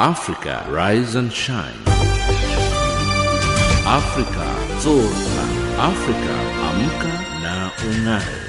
Africa, rise and shine. Africa, zorka. Africa, amka na ung'are.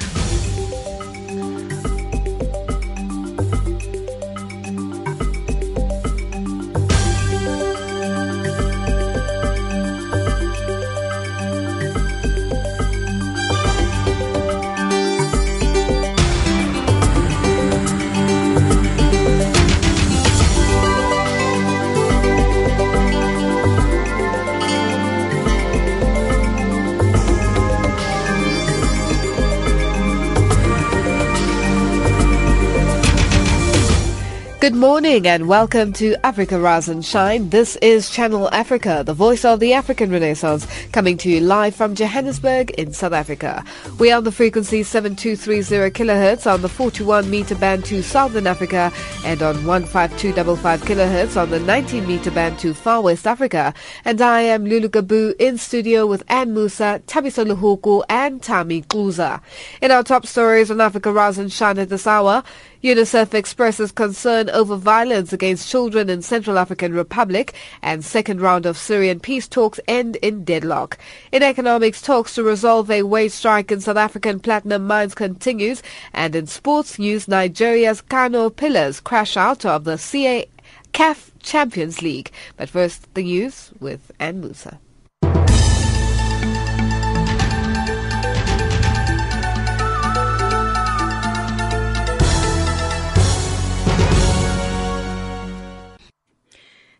Good morning and welcome to Africa Rise and Shine. This is Channel Africa, the voice of the African Renaissance, coming to you live from Johannesburg in South Africa. We are on the frequency 7230 kilohertz on the 41 meter band to Southern Africa and on 15255 kilohertz on the 19 meter band to Far West Africa. And I am Lulu Gabu in studio with Ann Musa, Tabiso Luhuku and Tami Kluza. In our top stories on Africa Rise and Shine at this hour, UNICEF expresses concern over violence against children in Central African Republic and second round of Syrian peace talks end in deadlock. In economics, talks to resolve a wage strike in South African platinum mines continues and in sports news, Nigeria's Kano Pillars crash out of the CA CAF Champions League. But first, the news with Ann Musa.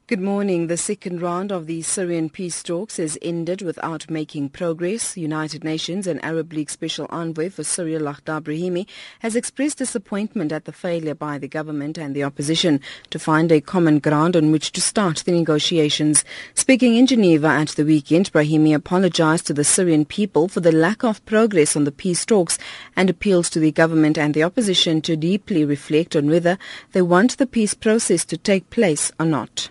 Good morning. The second round of the Syrian peace talks has ended without making progress. United Nations and Arab League Special Envoy for Syria Lakhdar Brahimi has expressed disappointment at the failure by the government and the opposition to find a common ground on which to start the negotiations. Speaking in Geneva at the weekend, Brahimi apologized to the Syrian people for the lack of progress on the peace talks and appeals to the government and the opposition to deeply reflect on whether they want the peace process to take place or not.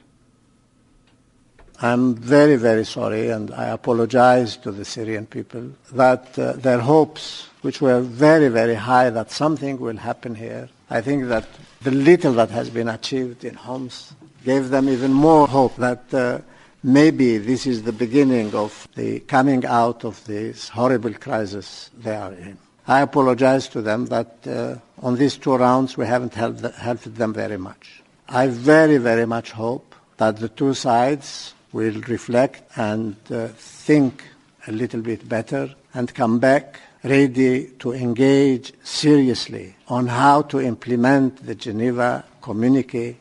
I'm very, very sorry, and I apologize to the Syrian people that uh, their hopes, which were very, very high that something will happen here, I think that the little that has been achieved in Homs gave them even more hope that uh, maybe this is the beginning of the coming out of this horrible crisis they are in. I apologize to them that uh, on these two rounds we haven't helped, helped them very much. I very, very much hope that the two sides will reflect and uh, think a little bit better and come back ready to engage seriously on how to implement the Geneva Communique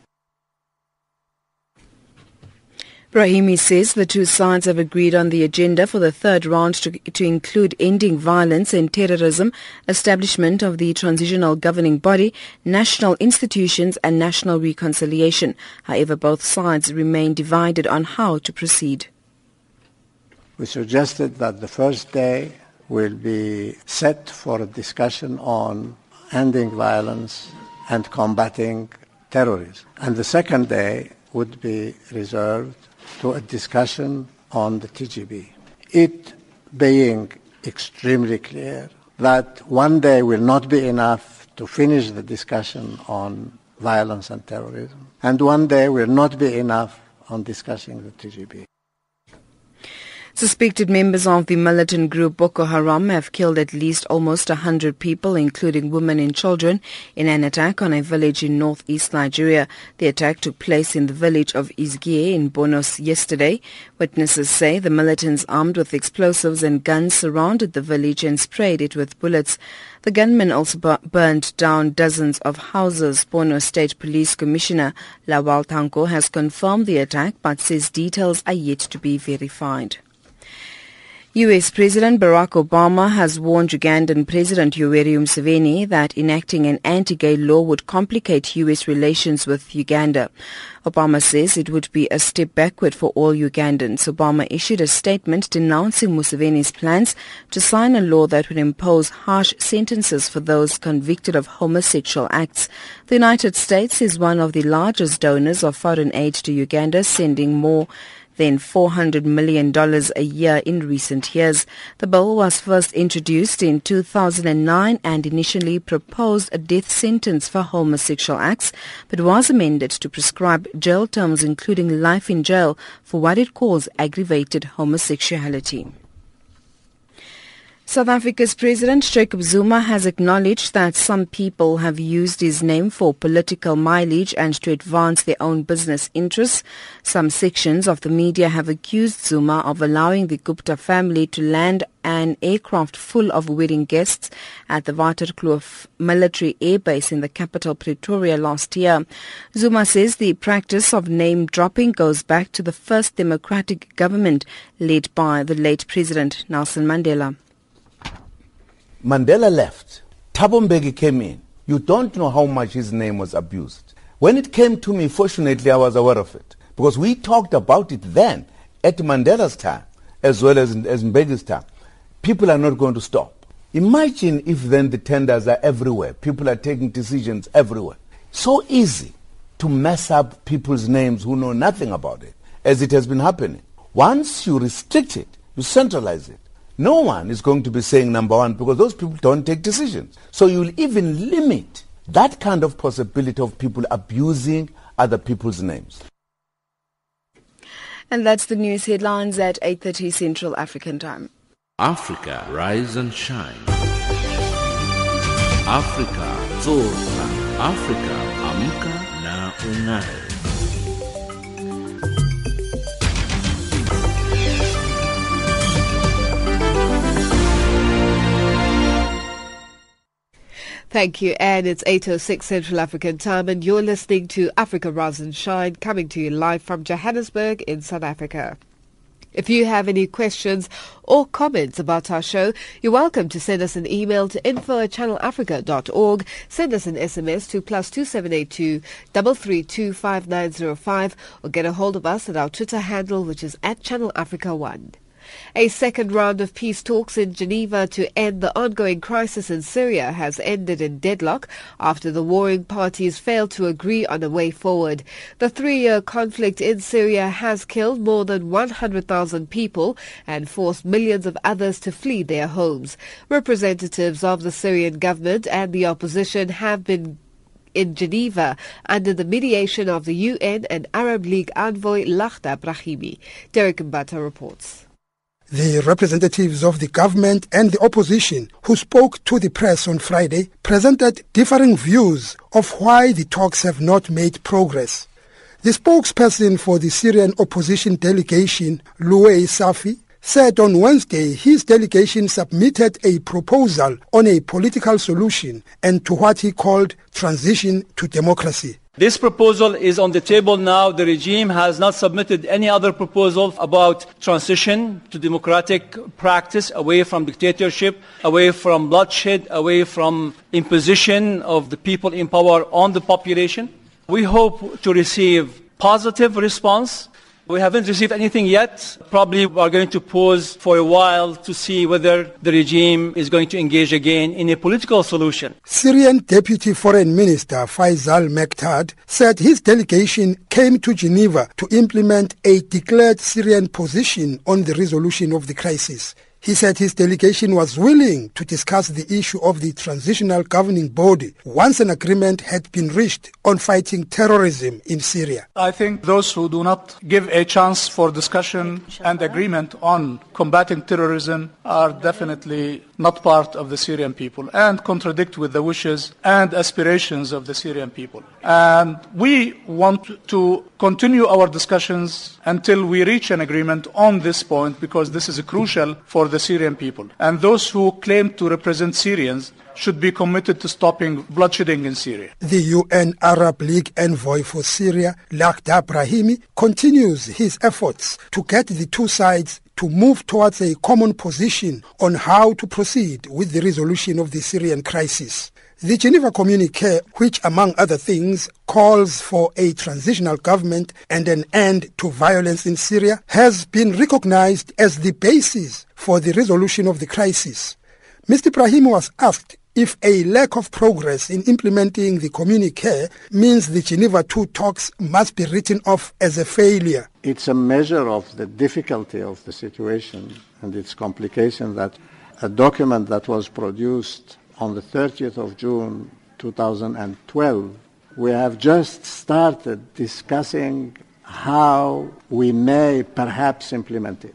Brahimi says the two sides have agreed on the agenda for the third round to, to, include ending violence and terrorism, establishment of the transitional governing body, national institutions and national reconciliation. However, both sides remain divided on how to proceed. We suggested that the first day will be set for a discussion on ending violence and combating terrorism. And the second day would be reserved to a discussion on the TGB. It being extremely clear that one day will not be enough to finish the discussion on violence and terrorism, and one day will not be enough on discussing the TGB. Suspected members of the militant group Boko Haram have killed at least almost 100 people, including women and children, in an attack on a village in northeast Nigeria. The attack took place in the village of Izgie in Bonos yesterday. Witnesses say the militants armed with explosives and guns surrounded the village and sprayed it with bullets. The gunmen also burned down dozens of houses. Borno State Police Commissioner Lawal Tanko has confirmed the attack but says details are yet to be verified. U.S. President Barack Obama has warned Ugandan President Yoweri Museveni that enacting an anti-gay law would complicate U.S. relations with Uganda. Obama says it would be a step backward for all Ugandans. Obama issued a statement denouncing Museveni's plans to sign a law that would impose harsh sentences for those convicted of homosexual acts. The United States is one of the largest donors of foreign aid to Uganda, sending more then $400 million a year in recent years. The bill was first introduced in 2009 and initially proposed a death sentence for homosexual acts, but was amended to prescribe jail terms including life in jail for what it calls aggravated homosexuality. South Africa's President Jacob Zuma has acknowledged that some people have used his name for political mileage and to advance their own business interests. Some sections of the media have accused Zuma of allowing the Gupta family to land an aircraft full of wedding guests at the Waterkloof military air base in the capital Pretoria last year. Zuma says the practice of name dropping goes back to the first democratic government led by the late President Nelson Mandela. Mandela left. Thabo Mbeki came in. You don't know how much his name was abused. When it came to me, fortunately, I was aware of it. Because we talked about it then, at Mandela's time, as well as, as Mbeki's time. People are not going to stop. Imagine if then the tenders are everywhere. People are taking decisions everywhere. So easy to mess up people's names who know nothing about it, as it has been happening. Once you restrict it, you centralize it, no one is going to be saying number one because those people don't take decisions. So you'll even limit that kind of possibility of people abusing other people's names. And that's the news headlines at 8.30 Central African Time. Africa, rise and shine. Africa, zorka. Africa, amka na ungae. Thank you, and it's 8.06 Central African Time, and you're listening to Africa Rise and Shine, coming to you live from Johannesburg in South Africa. If you have any questions or comments about our show, you're welcome to send us an email to info at channelafrica.org, send us an SMS to plus 2782 3325905, or get a hold of us at our Twitter handle, which is at Channel Africa 1. A second round of peace talks in Geneva to end the ongoing crisis in Syria has ended in deadlock after the warring parties failed to agree on a way forward. The three-year conflict in Syria has killed more than 100,000 people and forced millions of others to flee their homes. Representatives of the Syrian government and the opposition have been in Geneva under the mediation of the UN and Arab League envoy Lakhdar Brahimi. Derek Mbata reports. The representatives of the government and the opposition who spoke to the press on Friday presented differing views of why the talks have not made progress. The spokesperson for the Syrian opposition delegation, Louay Safi, said on Wednesday his delegation submitted a proposal on a political solution and to what he called transition to democracy. This proposal is on the table now. The regime has not submitted any other proposal about transition to democratic practice, away from dictatorship, away from bloodshed, away from imposition of the people in power on the population. We hope to receive positive response we haven't received anything yet. Probably we are going to pause for a while to see whether the regime is going to engage again in a political solution. Syrian Deputy Foreign Minister Faisal Mekdad said his delegation came to Geneva to implement a declared Syrian position on the resolution of the crisis. He said his delegation was willing to discuss the issue of the transitional governing body once an agreement had been reached on fighting terrorism in Syria. I think those who do not give a chance for discussion and agreement on combating terrorism are definitely not part of the Syrian people and contradict with the wishes and aspirations of the Syrian people. And we want to continue our discussions until we reach an agreement on this point because this is crucial for the Syrian people. And those who claim to represent Syrians should be committed to stopping bloodshedding in Syria. The UN Arab League envoy for Syria, Lakhdar Brahimi, continues his efforts to get the two sides to move towards a common position on how to proceed with the resolution of the Syrian crisis. The Geneva Communique, which among other things calls for a transitional government and an end to violence in Syria, has been recognized as the basis for the resolution of the crisis. Mr. Brahimi was asked if a lack of progress in implementing the communique means the Geneva II talks must be written off as a failure. It's a measure of the difficulty of the situation and its complication that a document that was produced on the 30th of June 2012, we have just started discussing how we may perhaps implement it.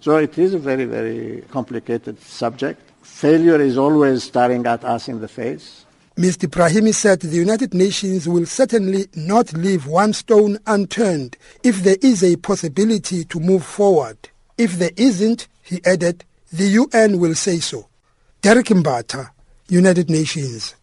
So it is a very, very complicated subject. Failure is always staring at us in the face. Mr. Brahimi said the United Nations will certainly not leave one stone unturned if there is a possibility to move forward. If there isn't, he added, the UN will say so. Derek Mbata, United Nations.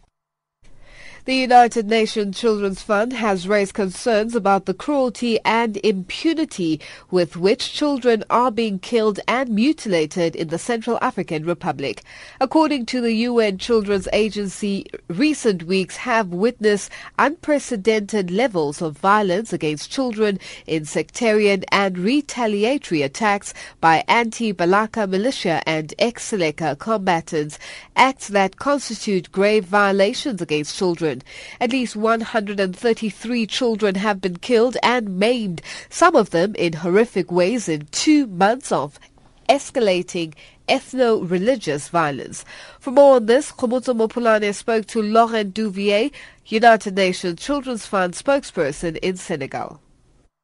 The United Nations Children's Fund has raised concerns about the cruelty and impunity with which children are being killed and mutilated in the Central African Republic. According to the UN Children's Agency, recent weeks have witnessed unprecedented levels of violence against children in sectarian and retaliatory attacks by anti-Balaka militia and ex-Seleka combatants, acts that constitute grave violations against children At least 133 children have been killed and maimed, some of them in horrific ways in two months of escalating ethno-religious violence. For more on this, Khomotso Mopulane spoke to Laurent Duvillier, United Nations Children's Fund spokesperson in Senegal.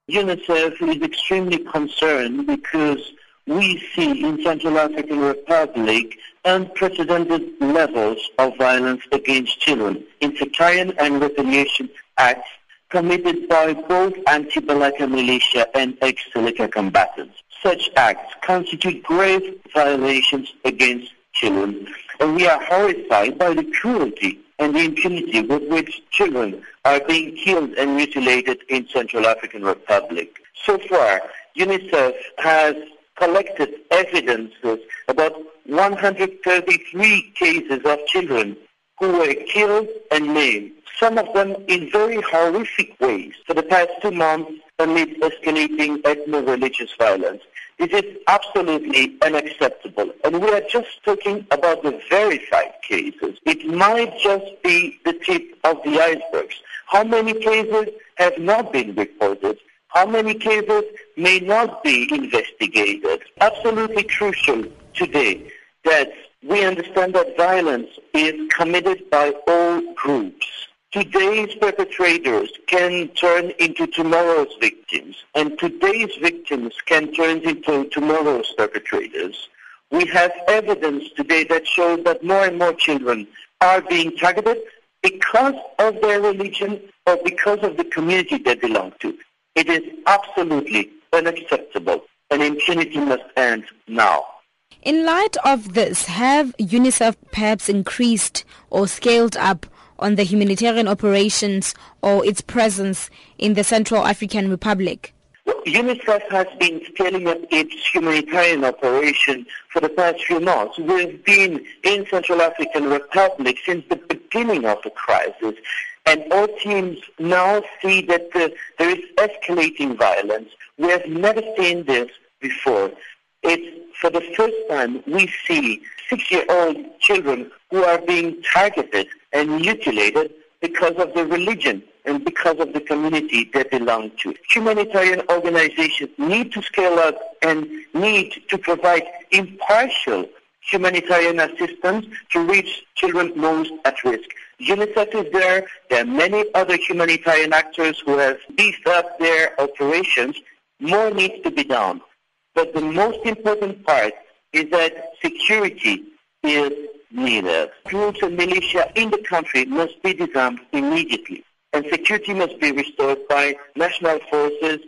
UNICEF is extremely concerned because we see in Central African Republic unprecedented levels of violence against children in sectarian and retaliation acts committed by both anti-Balaka militia and ex-Seleka combatants. Such acts constitute grave violations against children, and we are horrified by the cruelty and the impunity with which children are being killed and mutilated in Central African Republic. So far, UNICEF has collected evidences about 133 cases of children who were killed and maimed, some of them in very horrific ways for the past two months amid escalating ethno-religious violence. This is absolutely unacceptable. And we are just talking about the verified cases. It might just be the tip of the icebergs. How many cases have not been reported? How many cases may not be investigated? Absolutely crucial today that we understand that violence is committed by all groups. Today's perpetrators can turn into tomorrow's victims, and today's victims can turn into tomorrow's perpetrators. We have evidence today that shows that more and more children are being targeted because of their religion or because of the community they belong to. It is absolutely unacceptable and impunity must end now. In light of this, have UNICEF perhaps increased or scaled up on the humanitarian operations or its presence in the Central African Republic? UNICEF has been scaling up its humanitarian operation for the past few months. We've been in Central African Republic since the beginning of the crisis. And all teams now see that there is escalating violence. We have never seen this before. It's for the first time we see six-year-old children who are being targeted and mutilated because of their religion and because of the community they belong to. Humanitarian organizations need to scale up and need to provide impartial humanitarian assistance to reach children most at risk. UNICEF is there. There are many other humanitarian actors who have beefed up their operations. More needs to be done. But the most important part is that security is needed. Troops and militia in the country must be disarmed immediately. And security must be restored by national forces,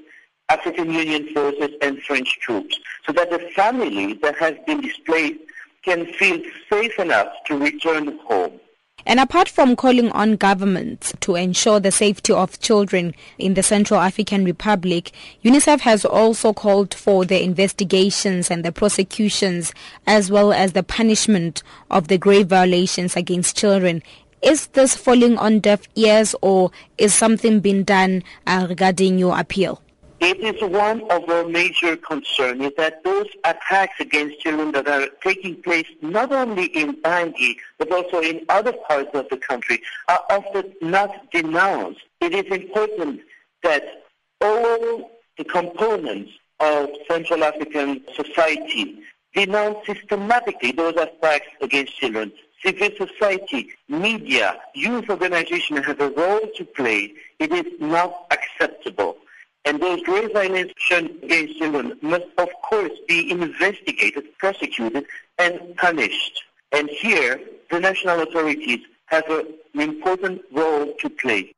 African Union forces, and French troops, so that the family that has been displaced can feel safe enough to return home. And apart from calling on governments to ensure the safety of children in the Central African Republic, UNICEF has also called for the investigations and the prosecutions as well as the punishment of the grave violations against children. Is this falling on deaf ears or is something being done uh, regarding your appeal? It is one of our major concerns that those attacks against children that are taking place not only in Bangui but also in other parts of the country are often not denounced. It is important that all the components of Central African society denounce systematically those attacks against children. Civil society, media, youth organizations have a role to play. It is not acceptable. And those grave violations against children must, of course, be investigated, prosecuted, and punished. And here, the national authorities have a, an important role to play.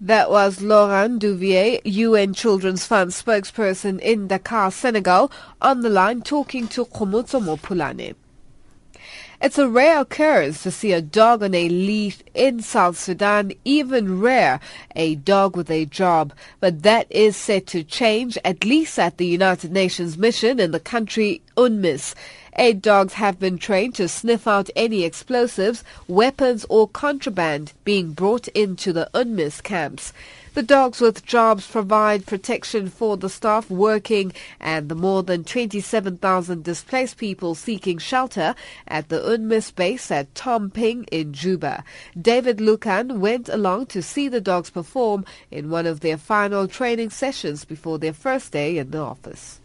That was Laurent Duvillier, UN Children's Fund spokesperson in Dakar, Senegal, on the line talking to Khomotso Mopulane. It's a rare occurrence to see a dog on a leash in South Sudan, even rare, a dog with a job. But that is set to change, at least at the United Nations mission in the country, UNMISS. Eight dogs have been trained to sniff out any explosives, weapons or contraband being brought into the UNMISS camps. The dogs with jobs provide protection for the staff working and the more than 27,000 displaced people seeking shelter at the UNMISS base at Tomping in Juba. David Lucan went along to see the dogs perform in one of their final training sessions before their first day in the office.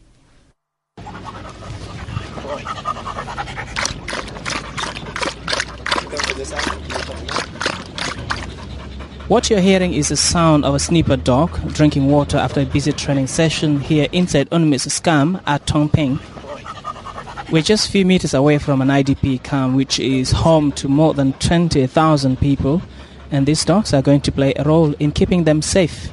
What you're hearing is the sound of a snipper dog drinking water after a busy training session here inside UNMISS Scam at Tomping. We're just a few meters away from an IDP camp which is home to more than 20,000 people and these dogs are going to play a role in keeping them safe.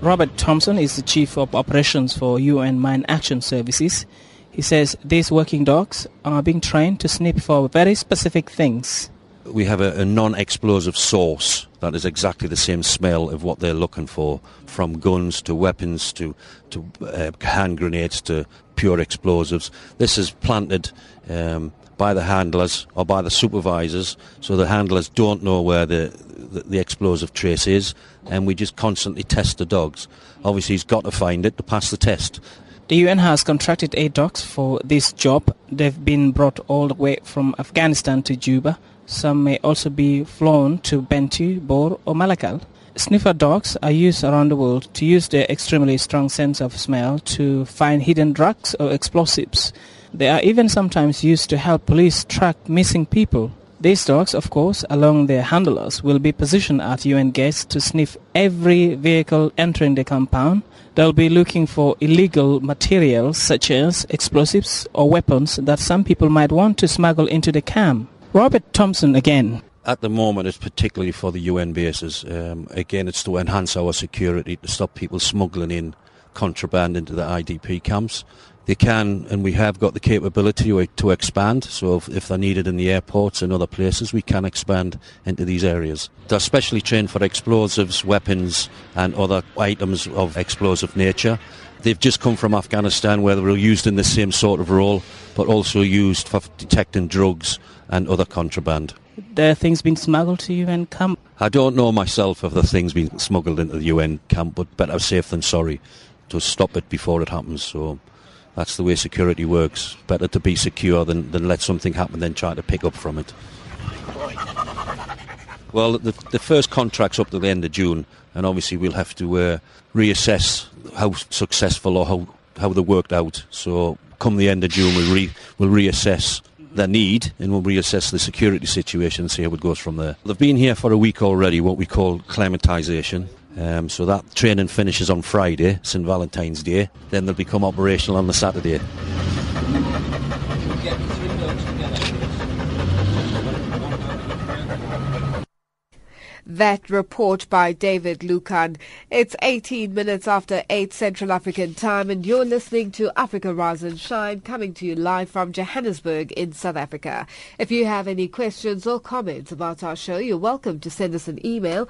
Robert Thompson is the Chief of Operations for UN Mine Action Services. He says these working dogs are being trained to sniff for very specific things. We have a, a non-explosive source that is exactly the same smell of what they're looking for, from guns to weapons to, to uh, hand grenades to pure explosives. This is planted um, by the handlers or by the supervisors, so the handlers don't know where the, the, the explosive trace is, and we just constantly test the dogs. Obviously, he's got to find it to pass the test. The UN has contracted eight dogs for this job. They've been brought all the way from Afghanistan to Juba. Some may also be flown to Bentiu, Bor or Malakal. Sniffer dogs are used around the world to use their extremely strong sense of smell to find hidden drugs or explosives. They are even sometimes used to help police track missing people. These dogs, of course, along their handlers, will be positioned at UN gates to sniff every vehicle entering the compound. They'll be looking for illegal materials such as explosives or weapons that some people might want to smuggle into the camp. Robert Thompson again. At the moment, it's particularly for the UN bases. Um, again, it's to enhance our security, to stop people smuggling in contraband into the IDP camps. They can, and we have got the capability to, expand. So if, if, they're needed in the airports and other places, we can expand into these areas. They're specially trained for explosives, weapons, and other items of explosive nature. They've just come from Afghanistan where they were used in the same sort of role, but also used for detecting drugs and other contraband. Are things being smuggled to UN camp? I don't know myself if the things being smuggled into the UN camp, but better safe than sorry to stop it before it happens. So that's the way security works. Better to be secure than, than let something happen then try to pick up from it. Well, the, the first contract's up to the end of June, and obviously we'll have to uh, reassess how successful or how, how they worked out. So come the end of June, we'll, re, we'll reassess their need and we'll reassess the security situation and see how it goes from there. They've been here for a week already, what we call acclimatisation. Um, so that training finishes on Friday, St Valentine's Day. Then they'll become operational on the Saturday. That report by David Lucan. It's 18 minutes after 8 Central African time and you're listening to Africa Rise and Shine coming to you live from Johannesburg in South Africa. If you have any questions or comments about our show, you're welcome to send us an email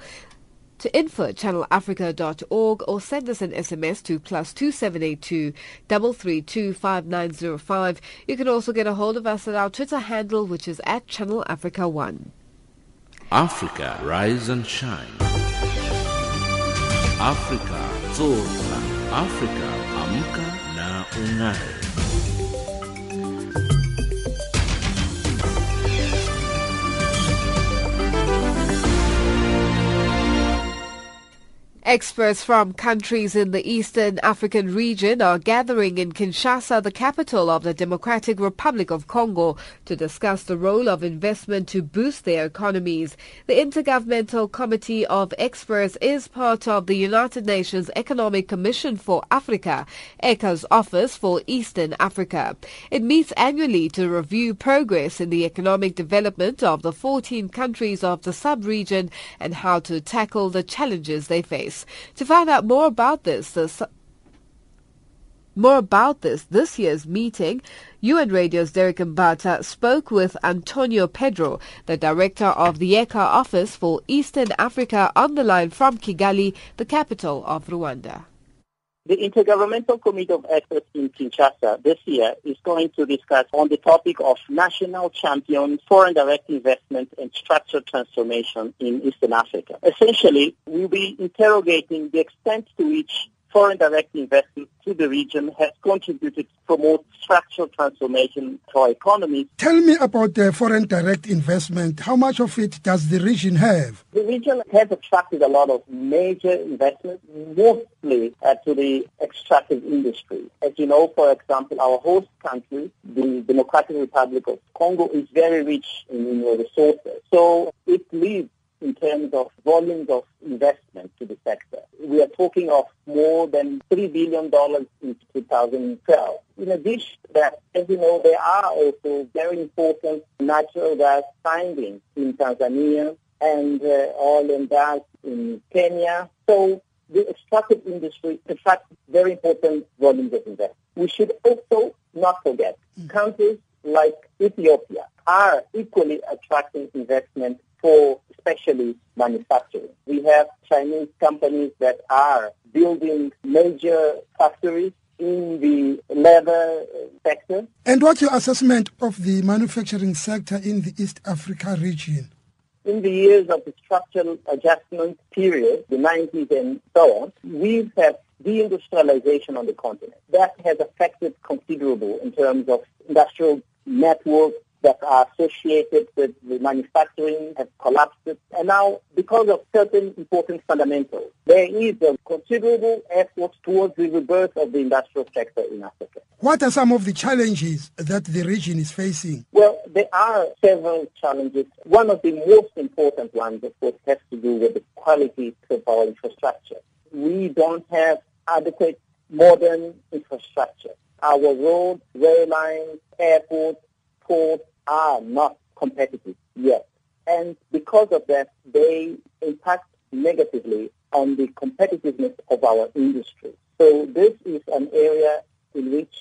to info channelafrica.org or send us an SMS to plus 2782 332 You can also get a hold of us at our Twitter handle, which is at Channel Africa 1. Africa, rise and shine. Africa Zorka. Africa, amka na ung'are. Experts from countries in the Eastern African region are gathering in Kinshasa, the capital of the Democratic Republic of Congo, to discuss the role of investment to boost their economies. The Intergovernmental Committee of Experts is part of the United Nations Economic Commission for Africa, ECA's Office for Eastern Africa. It meets annually to review progress in the economic development of the 14 countries of the sub-region and how to tackle the challenges they face. To find out more about this, the more about this, this year's meeting, UN Radio's Derek Mbata spoke with Antonio Pedro, the director of the ECA office for Eastern Africa on the line from Kigali, the capital of Rwanda. The Intergovernmental Committee of Experts in Kinshasa this year is going to discuss on the topic of national champions, foreign direct investment and structural transformation in Eastern Africa. Essentially, we'll be interrogating the extent to which foreign direct investment to the region has contributed to promote structural transformation to our economy. Tell me about the foreign direct investment. How much of it does the region have? The region has attracted a lot of major investments, mostly uh, to the extractive industry. As you know, for example, our host country, the Democratic Republic of Congo, is very rich in mineral resources. So it leads in terms of volumes of investment to the sector. We are talking of more than $3 billion in 2012. In addition to that, as you know, there are also very important natural gas findings in Tanzania and uh, oil and gas in Kenya. So the extractive industry attracts very important volumes of investment. We should also not forget countries like Ethiopia are equally attracting investment for especially manufacturing. We have Chinese companies that are building major factories in the leather uh, sector. And what's your assessment of the manufacturing sector in the East Africa region? In the years of the structural adjustment period, the 90s and so on, we've had deindustrialization on the continent. That has affected considerable in terms of industrial network that are associated with the manufacturing have collapsed. And now, because of certain important fundamentals, there is a considerable effort towards the rebirth of the industrial sector in Africa. What are some of the challenges that the region is facing? Well, there are several challenges. One of the most important ones, of course, has to do with the quality of our infrastructure. We don't have adequate modern infrastructure. Our roads, rail lines, airports, ports, are not competitive yet. And because of that, they impact negatively on the competitiveness of our industry. So this is an area in which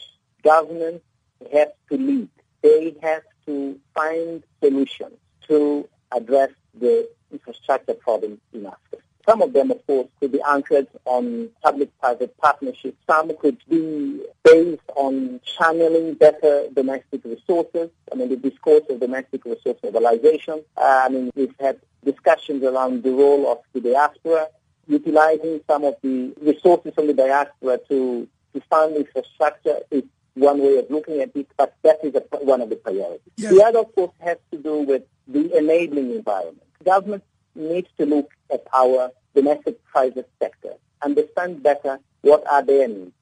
governments have to lead. They have to find solutions to address the infrastructure problem in Africa. Some of them, of course, could be anchored on public-private partnerships. Some could be based on channeling better domestic resources. I mean, the discourse of domestic resource mobilization. Uh, I mean, we've had discussions around the role of the diaspora, utilizing some of the resources from the diaspora to, to fund infrastructure is one way of looking at it, but that is a, one of the priorities. Yes. The other, of course, has to do with the enabling environment. Government needs to look at our domestic private sector, understand better what are their needs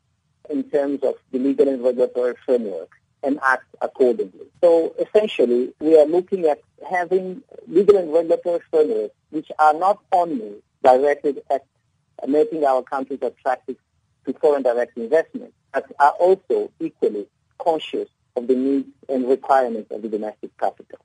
in terms of the legal and regulatory framework and act accordingly. So essentially, we are looking at having legal and regulatory frameworks which are not only directed at making our countries attractive to foreign direct investment, but are also equally conscious of the needs and requirements of the domestic capital.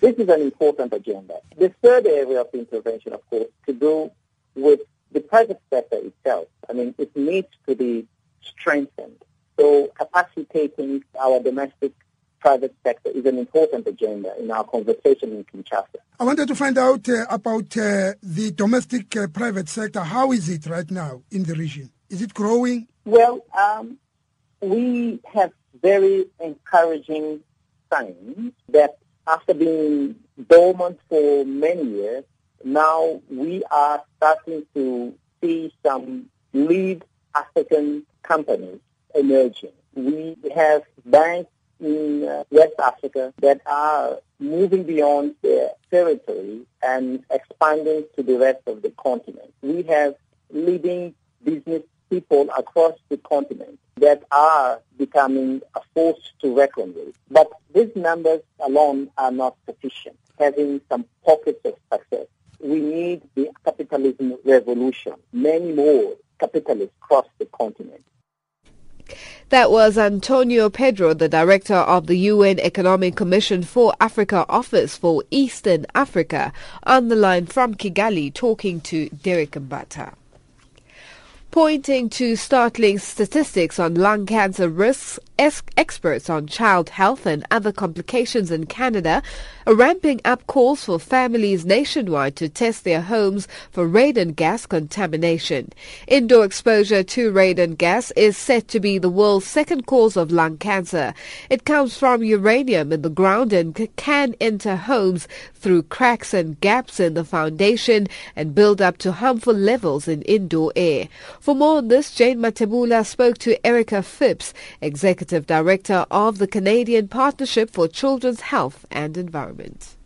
This is an important agenda. The third area of intervention, of course, to do with the private sector itself. I mean, it needs to be strengthened. So capacitating our domestic private sector is an important agenda in our conversation in Kinshasa. I wanted to find out uh, about uh, the domestic uh, private sector. How is it right now in the region? Is it growing? Well, um, we have very encouraging signs that after being dormant for many years, now we are starting to see some lead African companies emerging. We have banks in uh, West Africa that are moving beyond their territory and expanding to the rest of the continent. We have leading business people across the continent that are becoming a force to reckon with. But these numbers alone are not sufficient, having some pockets of success. We need the capitalism revolution, many more capitalists across the continent. That was Antonio Pedro, the director of the UN Economic Commission for Africa Office for Eastern Africa, on the line from Kigali talking to Derek Mbata pointing to startling statistics on lung cancer risks experts on child health and other complications in Canada are ramping up calls for families nationwide to test their homes for radon gas contamination. Indoor exposure to radon gas is said to be the world's second cause of lung cancer. It comes from uranium in the ground and can enter homes through cracks and gaps in the foundation and build up to harmful levels in indoor air. For more on this, Jane Matebula spoke to Erica Phipps, executive Director of the Canadian Partnership for Children's Health and Environment.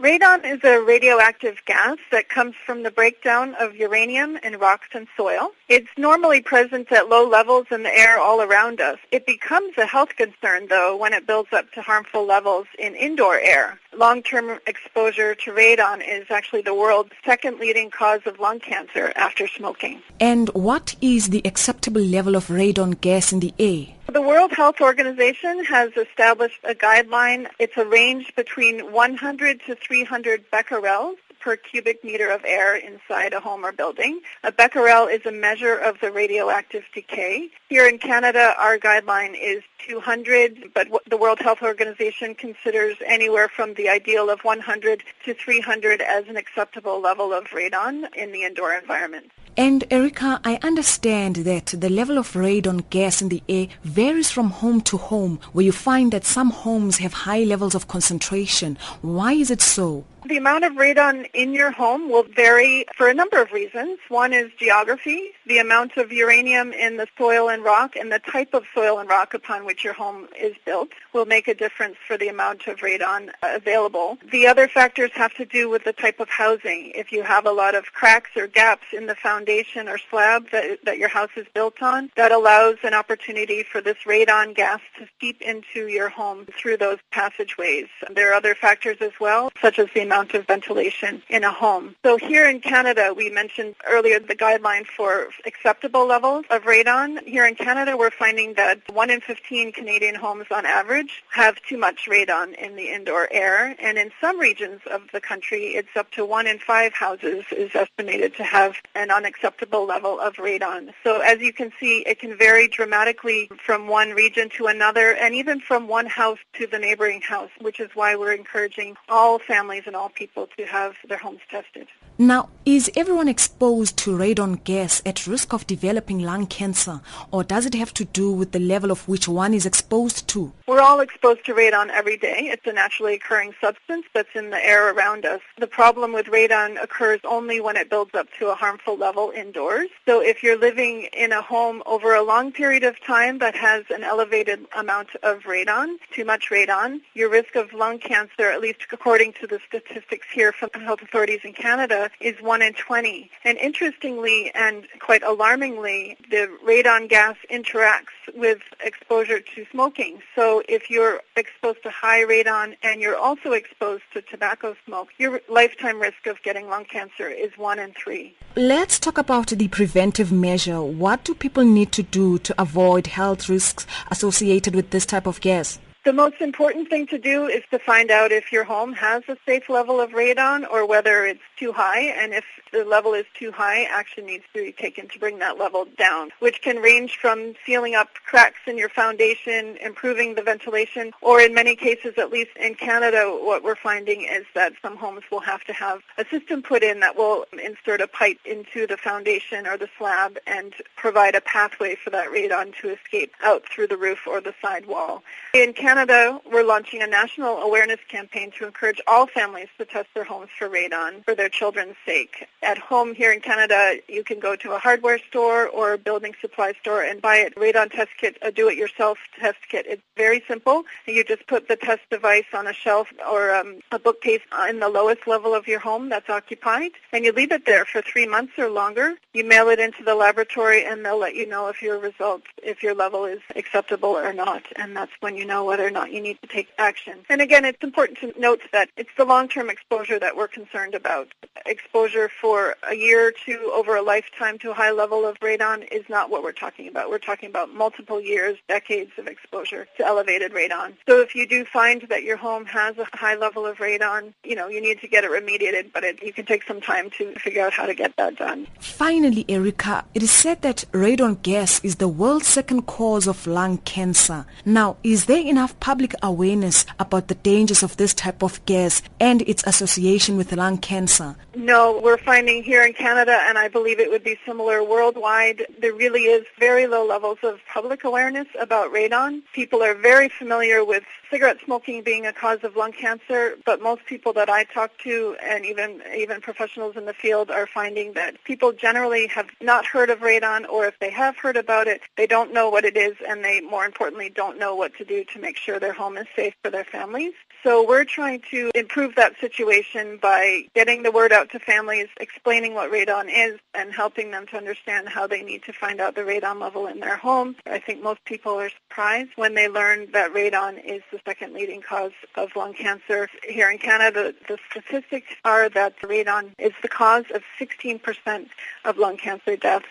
Radon is a radioactive gas that comes from the breakdown of uranium in rocks and soil. It's normally present at low levels in the air all around us. It becomes a health concern, though, when it builds up to harmful levels in indoor air. Long-term exposure to radon is actually the world's second leading cause of lung cancer after smoking. And what is the acceptable level of radon gas in the air? The World Health Organization has established a guideline. It's a range between 100 to 300 becquerels per cubic meter of air inside a home or building. A becquerel is a measure of the radioactive decay. Here in Canada, our guideline is 200, but the World Health Organization considers anywhere from the ideal of 100 to 300 as an acceptable level of radon in the indoor environment. And Erica, I understand that the level of radon gas in the air varies from home to home, where you find that some homes have high levels of concentration. Why is it so? The amount of radon in your home will vary for a number of reasons. One is geography, the amount of uranium in the soil and rock, and the type of soil and rock upon which your home is built will make a difference for the amount of radon available. The other factors have to do with the type of housing. If you have a lot of cracks or gaps in the foundation or slab that, that your house is built on, that allows an opportunity for this radon gas to seep into your home through those passageways. There are other factors as well, such as the amount of ventilation in a home. So here in Canada, we mentioned earlier the guideline for acceptable levels of radon. Here in Canada, we're finding that 1 in 15 Canadian homes on average have too much radon in the indoor air. And in some regions of the country, it's up to 1 in 5 houses is estimated to have an unacceptable level of radon. So as you can see, it can vary dramatically from one region to another and even from one house to the neighboring house, which is why we're encouraging all families and all people to have their homes tested. Now, is everyone exposed to radon gas at risk of developing lung cancer, or does it have to do with the level of which one is exposed to? We're all exposed to radon every day. It's a naturally occurring substance that's in the air around us. The problem with radon occurs only when it builds up to a harmful level indoors. So if you're living in a home over a long period of time that has an elevated amount of radon, too much radon, your risk of lung cancer, at least according to the statistics here from health authorities in Canada, is 1 in 20. And interestingly and quite alarmingly, the radon gas interacts with exposure to smoking. So if you're exposed to high radon and you're also exposed to tobacco smoke, your lifetime risk of getting lung cancer is 1 in 3. Let's talk about the preventive measure. What do people need to do to avoid health risks associated with this type of gas? The most important thing to do is to find out if your home has a safe level of radon or whether it's too high. And if the level is too high, action needs to be taken to bring that level down, which can range from sealing up cracks in your foundation, improving the ventilation, or in many cases, at least in Canada, what we're finding is that some homes will have to have a system put in that will insert a pipe into the foundation or the slab and provide a pathway for that radon to escape out through the roof or the side wall. In Canada, Canada, we're launching a national awareness campaign to encourage all families to test their homes for radon for their children's sake. At home here in Canada, you can go to a hardware store or a building supply store and buy a radon test kit, a do-it-yourself test kit. It's very simple. You just put the test device on a shelf or um, a bookcase in the lowest level of your home that's occupied, and you leave it there for three months or longer. You mail it into the laboratory, and they'll let you know if your results, if your level is acceptable or not, and that's when you know whether or not you need to take action. And again, it's important to note that it's the long-term exposure that we're concerned about. Exposure for a year or two over a lifetime to a high level of radon is not what we're talking about. We're talking about multiple years, decades of exposure to elevated radon. So if you do find that your home has a high level of radon, you know, you need to get it remediated, but it, you can take some time to figure out how to get that done. Finally, Erica, it is said that radon gas is the world's second cause of lung cancer. Now, is there enough public awareness about the dangers of this type of gas and its association with lung cancer? No, we're finding here in Canada, and I believe it would be similar worldwide, there really is very low levels of public awareness about radon. People are very familiar with cigarette smoking being a cause of lung cancer, but most people that I talk to and even even professionals in the field are finding that people generally have not heard of radon or if they have heard about it, they don't know what it is and they more importantly don't know what to do to make sure their home is safe for their families. So we're trying to improve that situation by getting the word out to families, explaining what radon is and helping them to understand how they need to find out the radon level in their home. I think most people are surprised when they learn that radon is the second leading cause of lung cancer. Here in Canada, the statistics are that radon is the cause of 16% of lung cancer deaths.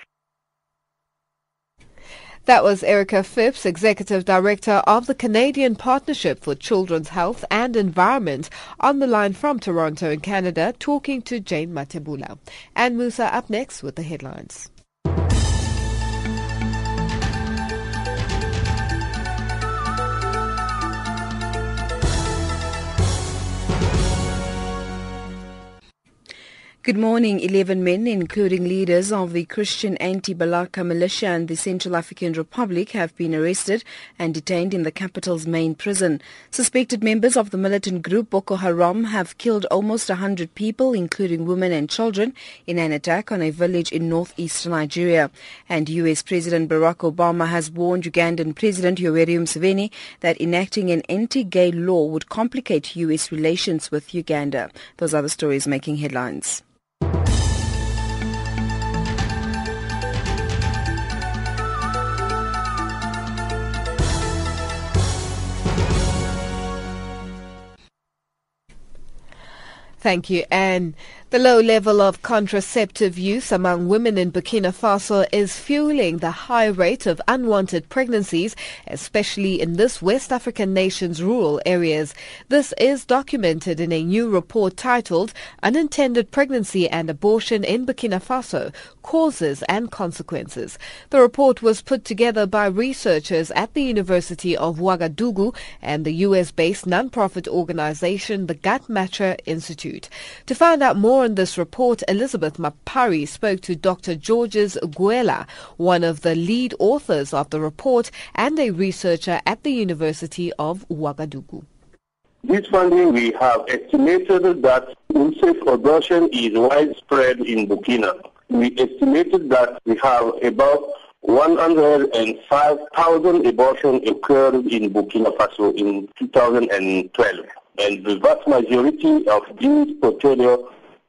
That was Erica Phipps, Executive Director of the Canadian Partnership for Children's Health and Environment, on the line from Toronto in Canada, talking to Jane Matebula. And Musa up next with the headlines. Good morning. 11 men, including leaders of the Christian anti-Balaka militia in the Central African Republic, have been arrested and detained in the capital's main prison. Suspected members of the militant group Boko Haram have killed almost 100 people, including women and children, in an attack on a village in northeastern Nigeria. And U.S. President Barack Obama has warned Ugandan President Yoweri Museveni that enacting an anti-gay law would complicate U.S. relations with Uganda. Those are the stories making headlines. Thank you, Anne. The low level of contraceptive use among women in Burkina Faso is fueling the high rate of unwanted pregnancies, especially in this West African nation's rural areas. This is documented in a new report titled Unintended Pregnancy and Abortion in Burkina Faso, Causes and Consequences. The report was put together by researchers at the University of Ouagadougou and the US-based nonprofit organization, the Guttmacher Institute. To find out more on this report, Elizabeth Mapari spoke to Dr. Georges Guiella, one of the lead authors of the report and a researcher at the University of Ouagadougou. This funding, we have estimated that unsafe abortion is widespread in Burkina. We estimated that we have about 105,000 abortions occurred in Burkina Faso in 2012. And the vast majority of these portfolio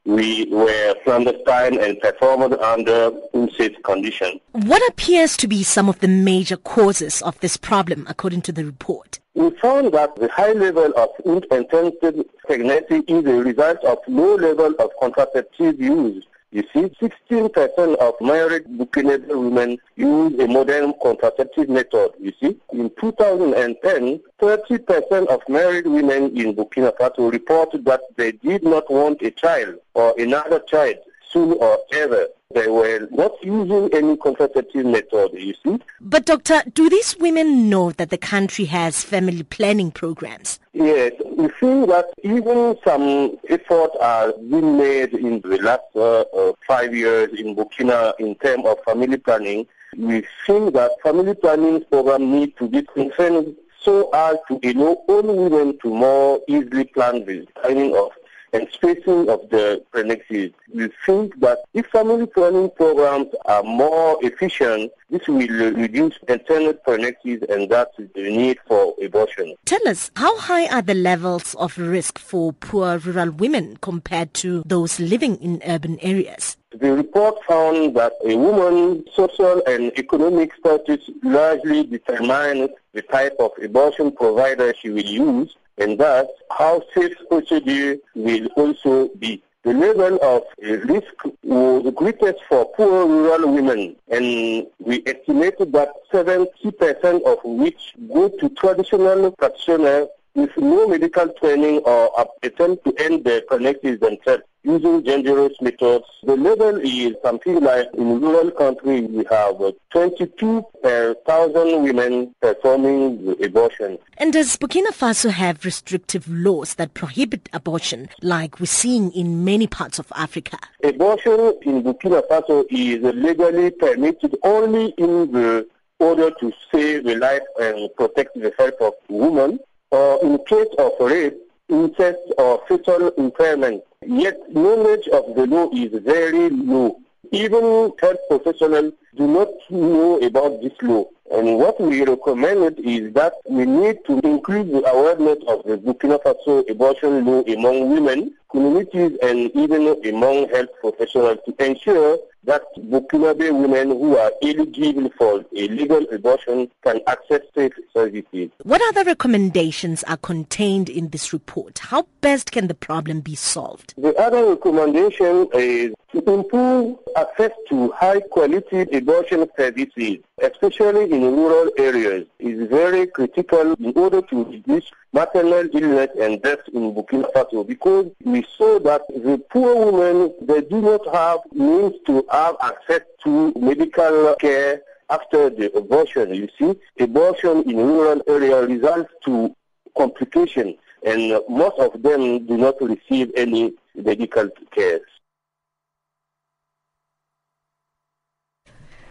we were clandestine and performed under unsafe conditions. What appears to be some of the major causes of this problem, according to the report? We found that the high level of unintended pregnancy is a result of low level of contraceptive use you see, 16% of married Burkinabé women use a modern contraceptive method. You see, in 2010, 30% of married women in Burkina Faso reported that they did not want a child or another child soon or ever. They were not using any contraceptive method, you see. But doctor, do these women know that the country has family planning programs? Yes, we see that even some efforts are being made in the last uh, uh, five years in Burkina in terms of family planning. We think that family planning program need to be concerned so as to enable all women to more easily plan the timing of and spacing of the pregnancies. We think that if family planning programs are more efficient, this will reduce intended pregnancies and that's the need for abortion. Tell us, how high are the levels of risk for poor rural women compared to those living in urban areas? The report found that a woman's social and economic status largely determines the type of abortion provider she will use and thus how safe procedure will also be. The level of risk was greatest for poor rural women, and we estimated that 70% of which go to traditional practitioners with no medical training or attempt to end their pregnancies themselves using dangerous methods. The level is something like in rural countries we have uh, 22 per thousand women performing abortion. And does Burkina Faso have restrictive laws that prohibit abortion like we're seeing in many parts of Africa? Abortion in Burkina Faso is legally permitted only in the order to save the life and protect the health of women or in case of rape, incest or fetal impairment. Yet knowledge of the law is very low. Even health professionals do not know about this law. And what we recommend is that we need to increase the awareness of the Burkina Faso abortion law among women, communities, and even among health professionals to ensure that Burkinabe women who are eligible for a legal abortion can access safe services. What other recommendations are contained in this report? How best can the problem be solved? The other recommendation is improve access to high quality abortion services, especially in rural areas, is very critical in order to reduce maternal illness and death in Burkina Faso because we saw that the poor women, they do not have means to have access to medical care after the abortion. You see, abortion in rural areas results to complications and uh, most of them do not receive any medical care.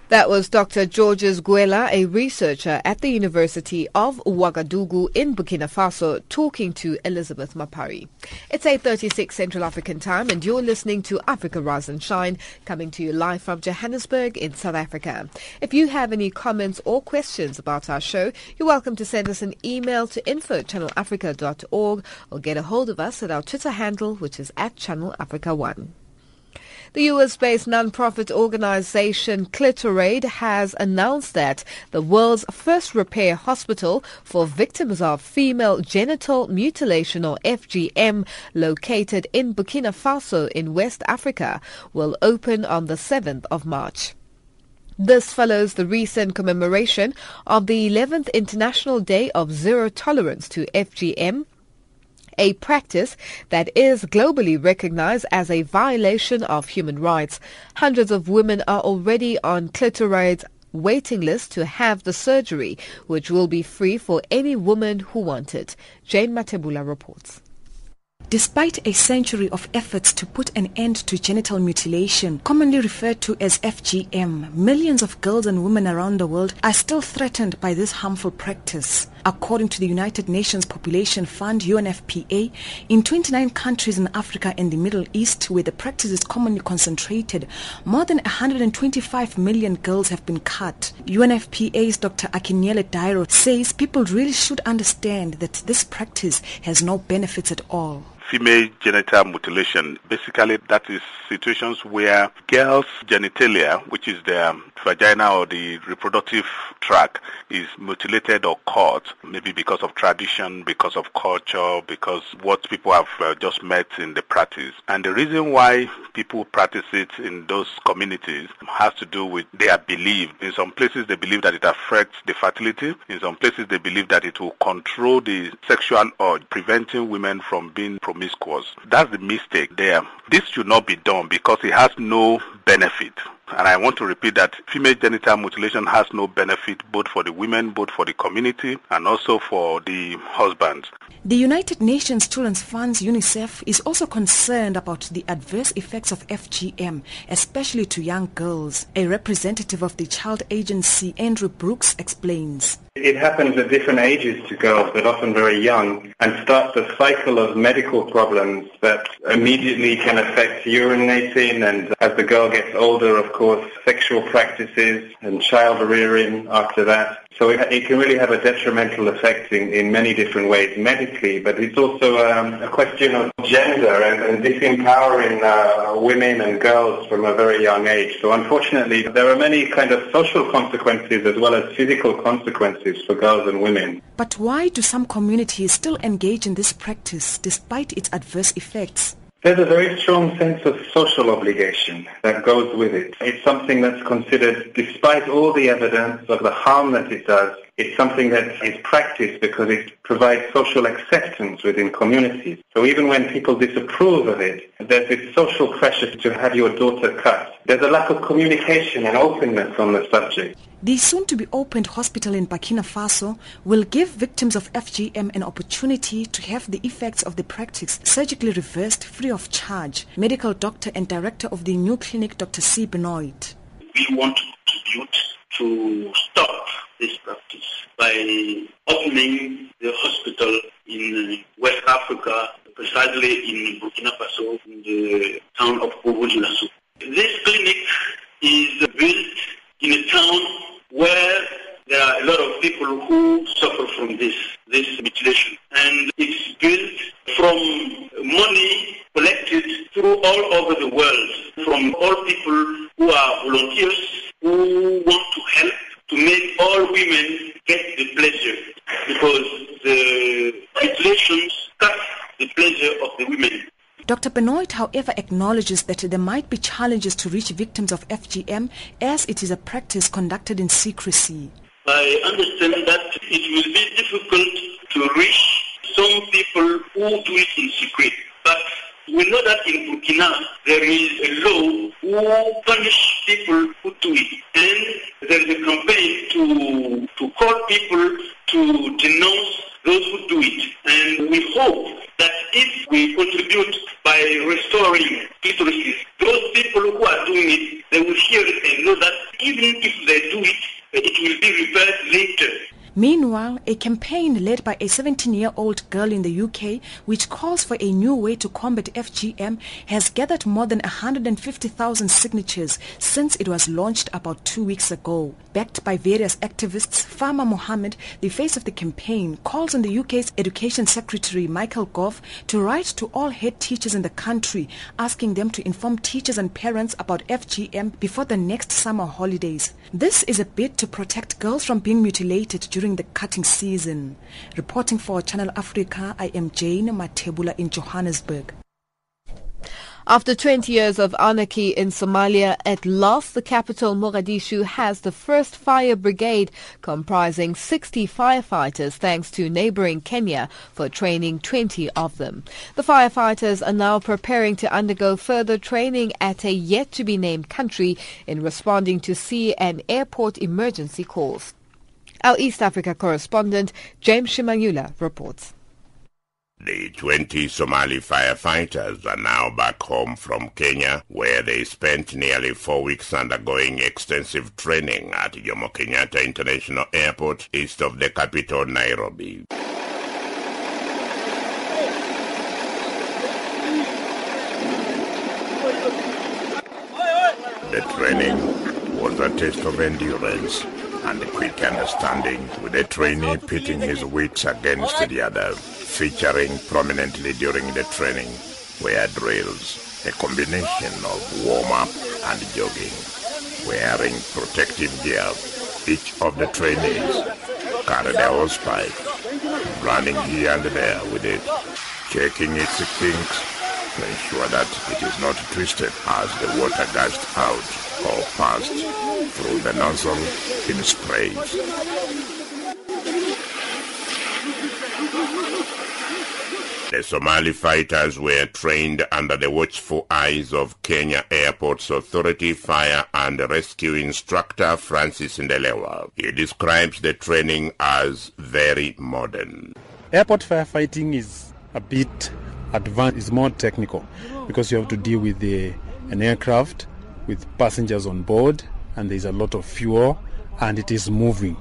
That was Dr. Georges Guiella, a researcher at the University of Ouagadougou in Burkina Faso, talking to Elizabeth Mapari. It's 8.36 Central African Time and you're listening to Africa Rise and Shine, coming to you live from Johannesburg in South Africa. If you have any comments or questions about our show, you're welcome to send us an email to info.channelafrica.org or get a hold of us at our Twitter handle, which is at Channel Africa 1. The US-based non-profit organization Clitoraid has announced that the world's first repair hospital for victims of female genital mutilation or FGM located in Burkina Faso in West Africa will open on the 7th of March. This follows the recent commemoration of the 11th International Day of Zero Tolerance to FGM a practice that is globally recognized as a violation of human rights. Hundreds of women are already on Clitoraid's waiting list to have the surgery, which will be free for any woman who wants it. Jane Matebula reports. Despite a century of efforts to put an end to genital mutilation, commonly referred to as FGM, millions of girls and women around the world are still threatened by this harmful practice. According to the United Nations Population Fund UNFPA, in 29 countries in Africa and the Middle East where the practice is commonly concentrated, more than 125 million girls have been cut. UNFPA's Dr. Akinyele Dairo says people really should understand that this practice has no benefits at all female genital mutilation. Basically, that is situations where girls' genitalia, which is the vagina or the reproductive tract, is mutilated or cut, maybe because of tradition, because of culture, because what people have uh, just met in the practice. And the reason why people practice it in those communities has to do with their belief. In some places, they believe that it affects the fertility. In some places, they believe that it will control the sexual urge, preventing women from being That's the mistake there. This should not be done because it has no benefit. And I want to repeat that female genital mutilation has no benefit both for the women, both for the community, and also for the husbands. The United Nations Children's Funds UNICEF is also concerned about the adverse effects of FGM, especially to young girls. A representative of the child agency, Andrew Brooks, explains. It happens at different ages to girls, but often very young, and starts a cycle of medical problems that immediately can affect urinating, and as the girl gets older, of course, sexual practices and child rearing after that. So it, it can really have a detrimental effect in, in many different ways medically, but it's also um, a question of gender and, and disempowering uh, women and girls from a very young age. So unfortunately, there are many kind of social consequences as well as physical consequences for girls and women. But why do some communities still engage in this practice despite its adverse effects? There's a very strong sense of social obligation that goes with it. It's something that's considered, despite all the evidence of the harm that it does, it's something that is practiced because it provides social acceptance within communities. So even when people disapprove of it, there's this social pressure to have your daughter cut. There's a lack of communication and openness on the subject. The soon-to-be-opened hospital in Burkina Faso will give victims of FGM an opportunity to have the effects of the practice surgically reversed free of charge. Medical doctor and director of the new clinic, Dr. C. Benoit. We want to contribute to stop this practice by opening the hospital in uh, West Africa, precisely in Burkina Faso, in the town of Bobo-Dioulasso. This clinic is built in a town where there are a lot of people who suffer from this, this mutilation. And it's built from money collected through all over the world, from all people who are volunteers, who want to help to make all women get the pleasure because the mutilations cut the pleasure of the women. Dr. Benoit, however, acknowledges that there might be challenges to reach victims of FGM as it is a practice conducted in secrecy. I understand that it will be difficult to reach some people who do it in secret. But we know that in Burkina there is a law who punish people who do it. And there is a campaign to, to call people to denounce those who do it. And we hope that if we contribute by restoring those people who are doing it, they will hear it and know that even if they do it, it will be repaired later. Meanwhile, a campaign led by a 17-year-old girl in the UK which calls for a new way to combat FGM has gathered more than 150,000 signatures since it was launched about two weeks ago. Backed by various activists, Fahma Mohamed, the face of the campaign, calls on the UK's Education Secretary Michael Gove to write to all head teachers in the country asking them to inform teachers and parents about FGM before the next summer holidays. This is a bid to protect girls from being mutilated during the cutting season. Reporting for Channel Africa, I am Jane Matebula in Johannesburg. After 20 years of anarchy in Somalia, at last the capital Mogadishu has the first fire brigade comprising 60 firefighters thanks to neighboring Kenya for training 20 of them. The firefighters are now preparing to undergo further training at a yet to be named country in responding to sea and airport emergency calls. Our East Africa correspondent James Shimanyula reports. The 20 Somali firefighters are now back home from Kenya, where they spent nearly four weeks undergoing extensive training at Jomo Kenyatta International Airport, east of the capital, Nairobi. The training was a test of endurance and quick understanding, with a trainee pitting his wits against the other. Featuring prominently during the training were drills, a combination of warm-up and jogging. Wearing protective gear, each of the trainees carried a hosepipe, running here and there with it, checking its kinks to ensure that it is not twisted as the water gushed out or passed through the nozzle in sprays. The Somali fighters were trained under the watchful eyes of Kenya Airports Authority Fire and Rescue Instructor Francis Ndelewa. He describes the training as very modern. Airport firefighting is a bit advanced, it's more technical because you have to deal with the, an aircraft with passengers on board and there's a lot of fuel and it is moving.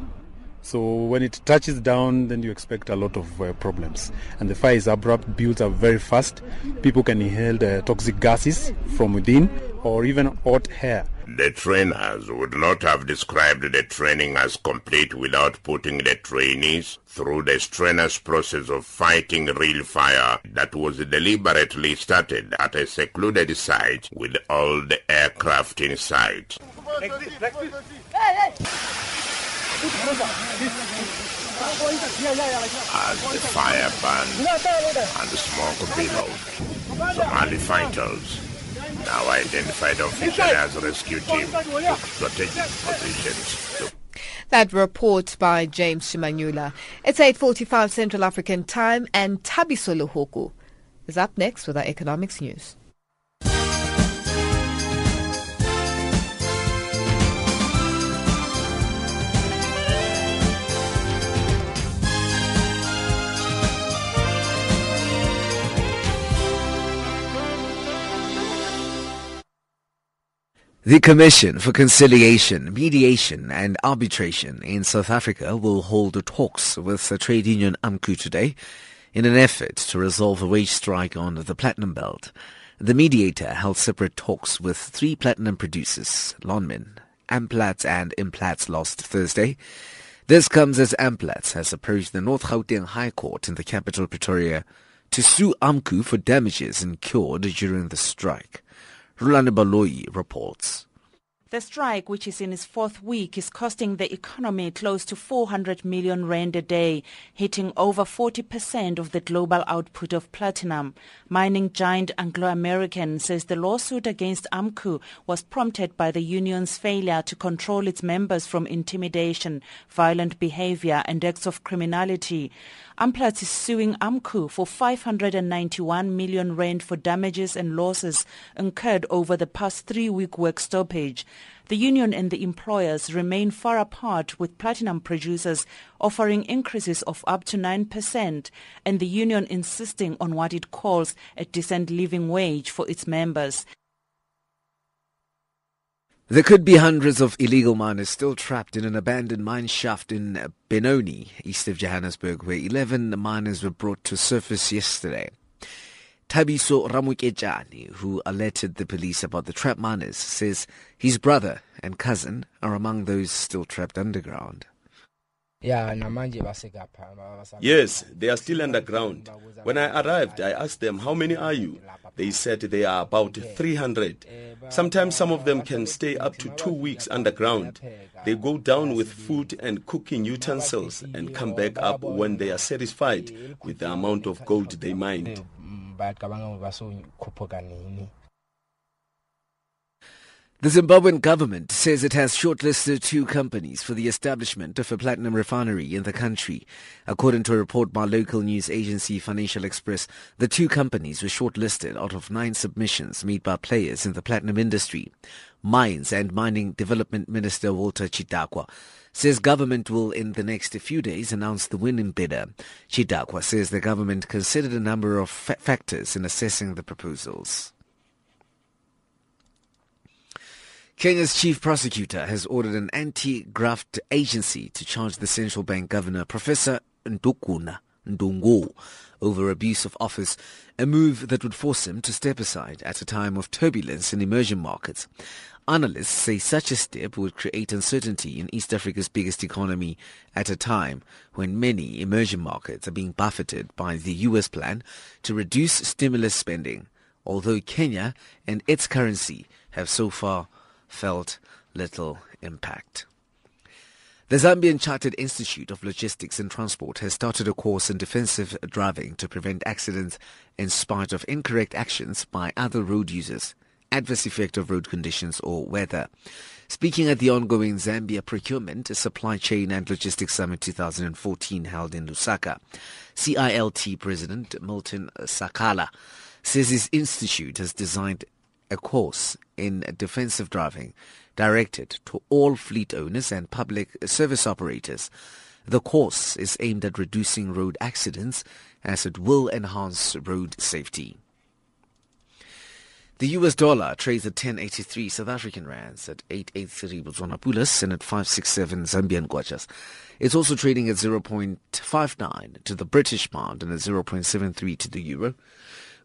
So when it touches down, then you expect a lot of uh, problems. And the fire is abrupt, builds up very fast. People can inhale the toxic gases from within or even hot air. The trainers would not have described the training as complete without putting the trainees through the strenuous process of fighting real fire that was deliberately started at a secluded site with all the aircraft in sight. As the fire burned and the smoke billowed, Somali fighters, now identified officially as rescue team, took strategic positions that report by James Shimanyula. It's 8.45 Central African Time and Tabiso Luhoku is up next with our economics news. The Commission for Conciliation, Mediation and Arbitration in South Africa will hold talks with the trade union AMCU today in an effort to resolve a wage strike on the Platinum Belt. The mediator held separate talks with three platinum producers, Lonmin, Amplats and Implats last Thursday. This comes as Amplats has approached the North Gauteng High Court in the capital Pretoria to sue AMCU for damages incurred during the strike. Rulani Baloyi reports. The strike, which is in its fourth week, is costing the economy close to 400 million rand a day, hitting over 40% of the global output of platinum. Mining giant Anglo American says the lawsuit against AMCU was prompted by the union's failure to control its members from intimidation, violent behavior, and acts of criminality. Amplats is suing AMCU for 591 million rand for damages and losses incurred over the past three-week work stoppage. The union and the employers remain far apart with platinum producers offering increases of up to 9% and the union insisting on what it calls a decent living wage for its members. There could be hundreds of illegal miners still trapped in an abandoned mine shaft in Benoni, east of Johannesburg, where 11 miners were brought to surface yesterday. Tabiso Ramukejani, who alerted the police about the trapped miners, says his brother and cousin are among those still trapped underground. Yes, they are still underground. When I arrived, I asked them, How many are you? They said they are about 300. Sometimes some of them can stay up to two weeks underground. They go down with food and cooking utensils and come back up when they are satisfied with the amount of gold they mined. The Zimbabwean government says it has shortlisted two companies for the establishment of a platinum refinery in the country. According to a report by local news agency Financial Express, the two companies were shortlisted out of nine submissions made by players in the platinum industry. Mines and Mining Development Minister Walter Chidhakwa says government will in the next few days announce the winning bidder. Chidhakwa says the government considered a number of fa- factors in assessing the proposals. Kenya's chief prosecutor has ordered an anti-graft agency to charge the central bank governor, Professor Njuguna Ndungu, over abuse of office, a move that would force him to step aside at a time of turbulence in emerging markets. Analysts say such a step would create uncertainty in East Africa's biggest economy at a time when many emerging markets are being buffeted by the US plan to reduce stimulus spending, although Kenya and its currency have so far felt little impact. The Zambian Chartered Institute of Logistics and Transport has started a course in defensive driving to prevent accidents in spite of incorrect actions by other road users, adverse effect of road conditions or weather. Speaking at the ongoing Zambia Procurement, Supply Chain and Logistics Summit 2014 held in Lusaka, CILT President Milton Sakala says his institute has designed a course in defensive driving directed to all fleet owners and public service operators. The course is aimed at reducing road accidents as it will enhance road safety. The US dollar trades at 10.83 South African rands, at 8.83 Botswana Pulas, and at 5.67 Zambian Kwachas. It's also trading at 0.59 to the British pound and at 0.73 to the euro.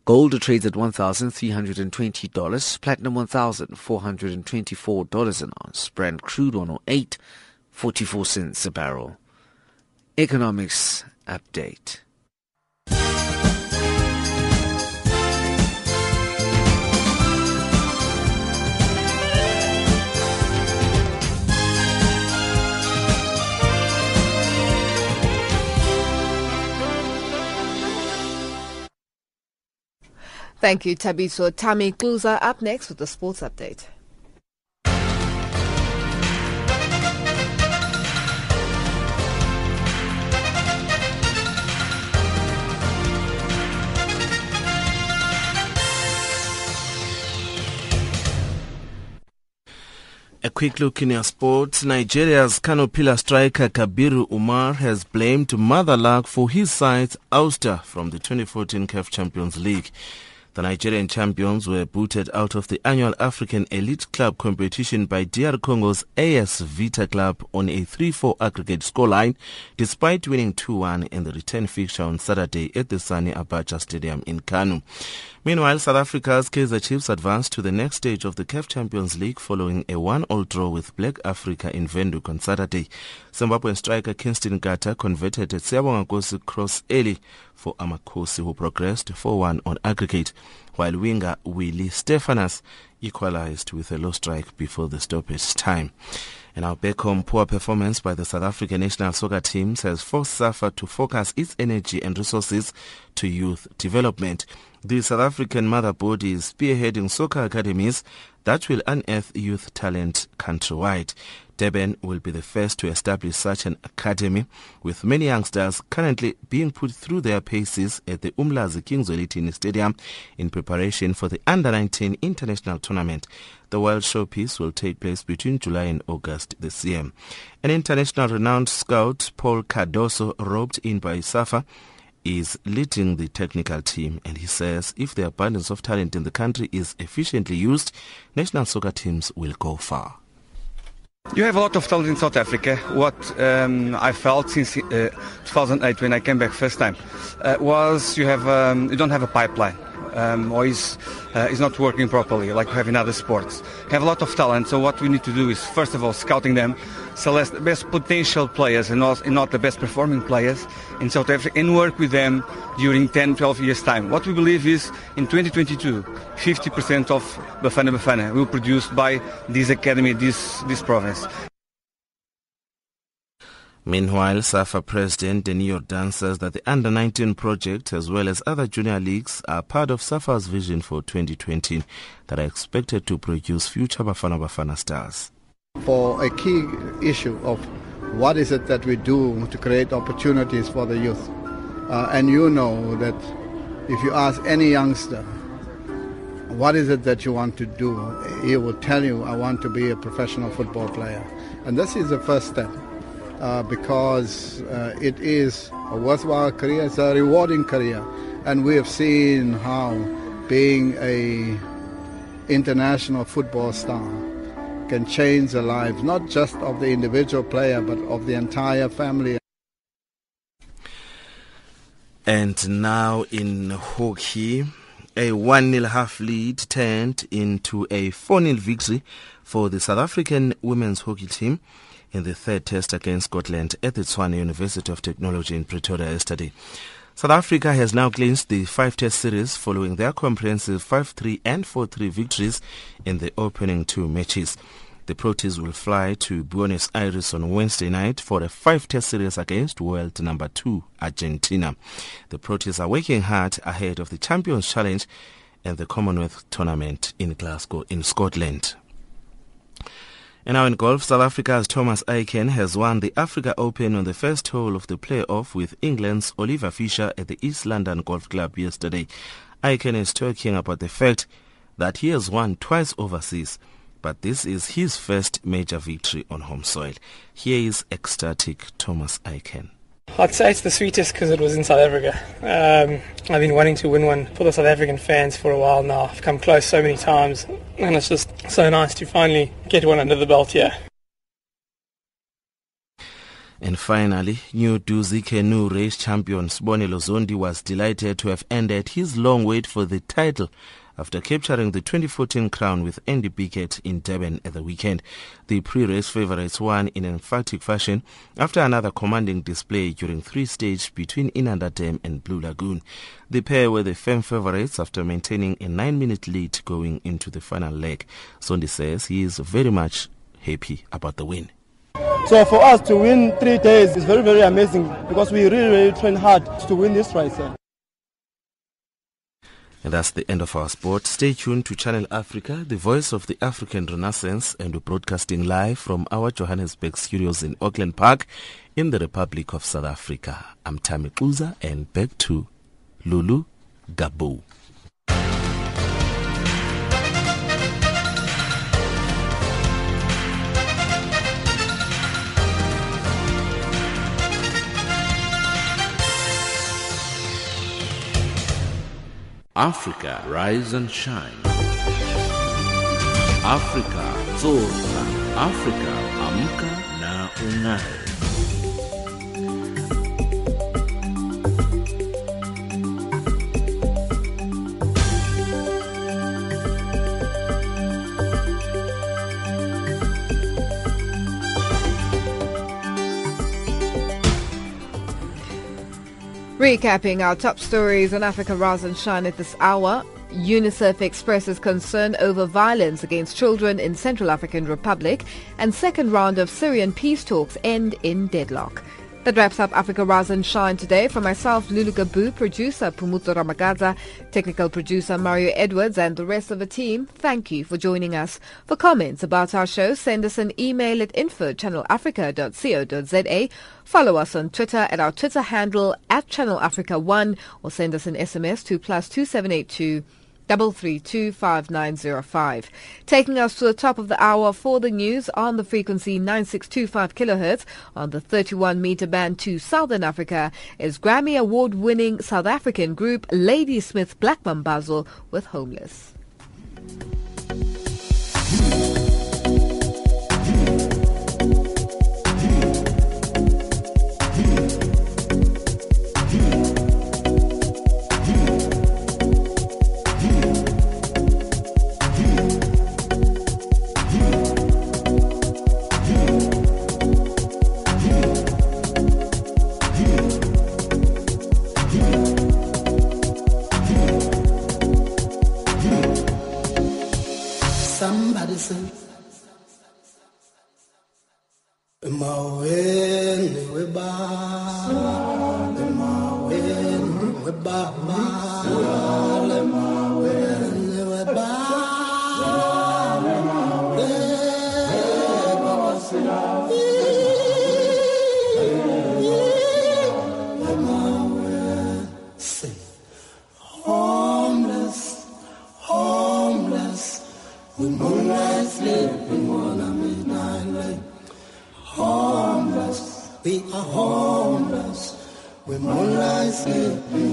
Gold trades at $1,320, platinum $1,424 an ounce, Brent crude 108, 44 cents a barrel. Economics update. Thank you, Tabiso. Tammy Kluza up next with the sports update. A quick look in your sports. Nigeria's Kano Pillar striker Kabiru Umar has blamed Mother Luck for his side's ouster from the 2014 CAF Champions League. The Nigerian champions were booted out of the annual African Elite Club competition by DR Congo's AS Vita Club on a 3-4 aggregate scoreline, despite winning 2-1 in the return fixture on Saturday at the Sani Abacha Stadium in Kano. Meanwhile, South Africa's Kaizer Chiefs advanced to the next stage of the CAF Champions League following a one-all draw with Black Africa in Windhoek on Saturday. Zimbabwean striker Kingston Nkhatha converted a Siyabonga cross early for Amakhosi who progressed 4-1 on aggregate, while winger Willie Stefanus equalized with a low strike before the stoppage time. And now back home, poor performance by the South African national soccer teams has forced SAFA to focus its energy and resources to youth development. The South African mother body is spearheading soccer academies that will unearth youth talent countrywide. Durban will be the first to establish such an academy, with many youngsters currently being put through their paces at the Umlazi King Zwelithini Stadium in preparation for the Under-19 International Tournament. The World Showpiece will take place between July and August this year. An international renowned scout, Paul Cardoso, roped in by SAFA, is leading the technical team and he says if the abundance of talent in the country is efficiently used, national soccer teams will go far. You have a lot of talent in South Africa. What um, I felt since uh, 2008 when I came back first time uh, was you have um, you don't have a pipeline um, or is, uh, is not working properly like we have in other sports. We have a lot of talent, so what we need to do is first of all scouting them, select the best potential players and not, and not the best performing players in South Africa and work with them during 10, 12 years time. What we believe is in 2022, 50% of Bafana Bafana will be produced by this academy, this, this province. Meanwhile, SAFA President Danny Jordaan says that the Under-19 project as well as other junior leagues are part of SAFA's vision for 2020 that are expected to produce future Bafana Bafana stars. For a key issue of what is it that we do to create opportunities for the youth. Uh, and you know that if you ask any youngster, what is it that you want to do? He will tell you, I want to be a professional football player. And this is the first step uh, because uh, it is a worthwhile career, it's a rewarding career. And we have seen how being a international football star can change the lives, not just of the individual player, but of the entire family. And now in hockey, a 1-0 half lead turned into a 4-0 victory for the South African women's hockey team in the third test against Scotland at the Tshwane University of Technology in Pretoria yesterday. South Africa has now clinched the five-test series following their comprehensive 5-3 and 4-3 victories in the opening two matches. The Proteas will fly to Buenos Aires on Wednesday night for a five-test series against world number two Argentina. The Proteas are working hard ahead of the Champions Challenge and the Commonwealth Tournament in Glasgow in Scotland. And now in golf, South Africa's Thomas Aiken has won the Africa Open on the first hole of the playoff with England's Oliver Fisher at the East London Golf Club yesterday. Aiken is talking about the fact that he has won twice overseas, but this is his first major victory on home soil. Here is ecstatic Thomas Aiken. I'd say it's the sweetest because it was in South Africa. Um, I've been wanting to win one for the South African fans for a while now. I've come close so many times, and it's just so nice to finally get one under the belt here. And finally, new Dusi Canoe race champion Sibonelo Zondi was delighted to have ended his long wait for the title after capturing the 2014 crown with Andy Birkett in Durban at the weekend. The pre-race favorites won in emphatic fashion after another commanding display during three stages between Inanda Dam and Blue Lagoon. The pair were the firm favorites after maintaining a nine-minute lead going into the final leg. Zondi says he is very much happy about the win. So for us to win three days is very, very amazing because we really, really train hard to win this race. And that's the end of our sport. Stay tuned to Channel Africa, the voice of the African Renaissance, and we're broadcasting live from our Johannesburg studios in Auckland Park in the Republic of South Africa. I'm Tammy and back to Lulu Gabo. Africa, rise and shine. Africa, zorka. Africa, amka na ungae. Recapping our top stories on Africa Rise and Shine at this hour. UNICEF expresses concern over violence against children in Central African Republic and second round of Syrian peace talks end in deadlock. That wraps up Africa Rise and Shine today. For myself, Lulu Gabu, producer Pumuto Ramagaza, technical producer Mario Edwards, and the rest of the team, thank you for joining us. For comments about our show, send us an email at info.channelafrica.co.za. Follow us on Twitter at our Twitter handle at Channel Africa 1 or send us an SMS to plus 2782 double three two five nine zero five. Taking us to the top of the hour for the news on the frequency 9625 kilohertz on the 31 meter band to Southern Africa is Grammy award winning South African group Ladysmith Black Mambazo with Homeless. Emaweni weba, Emaweni weba, moonlight sleeping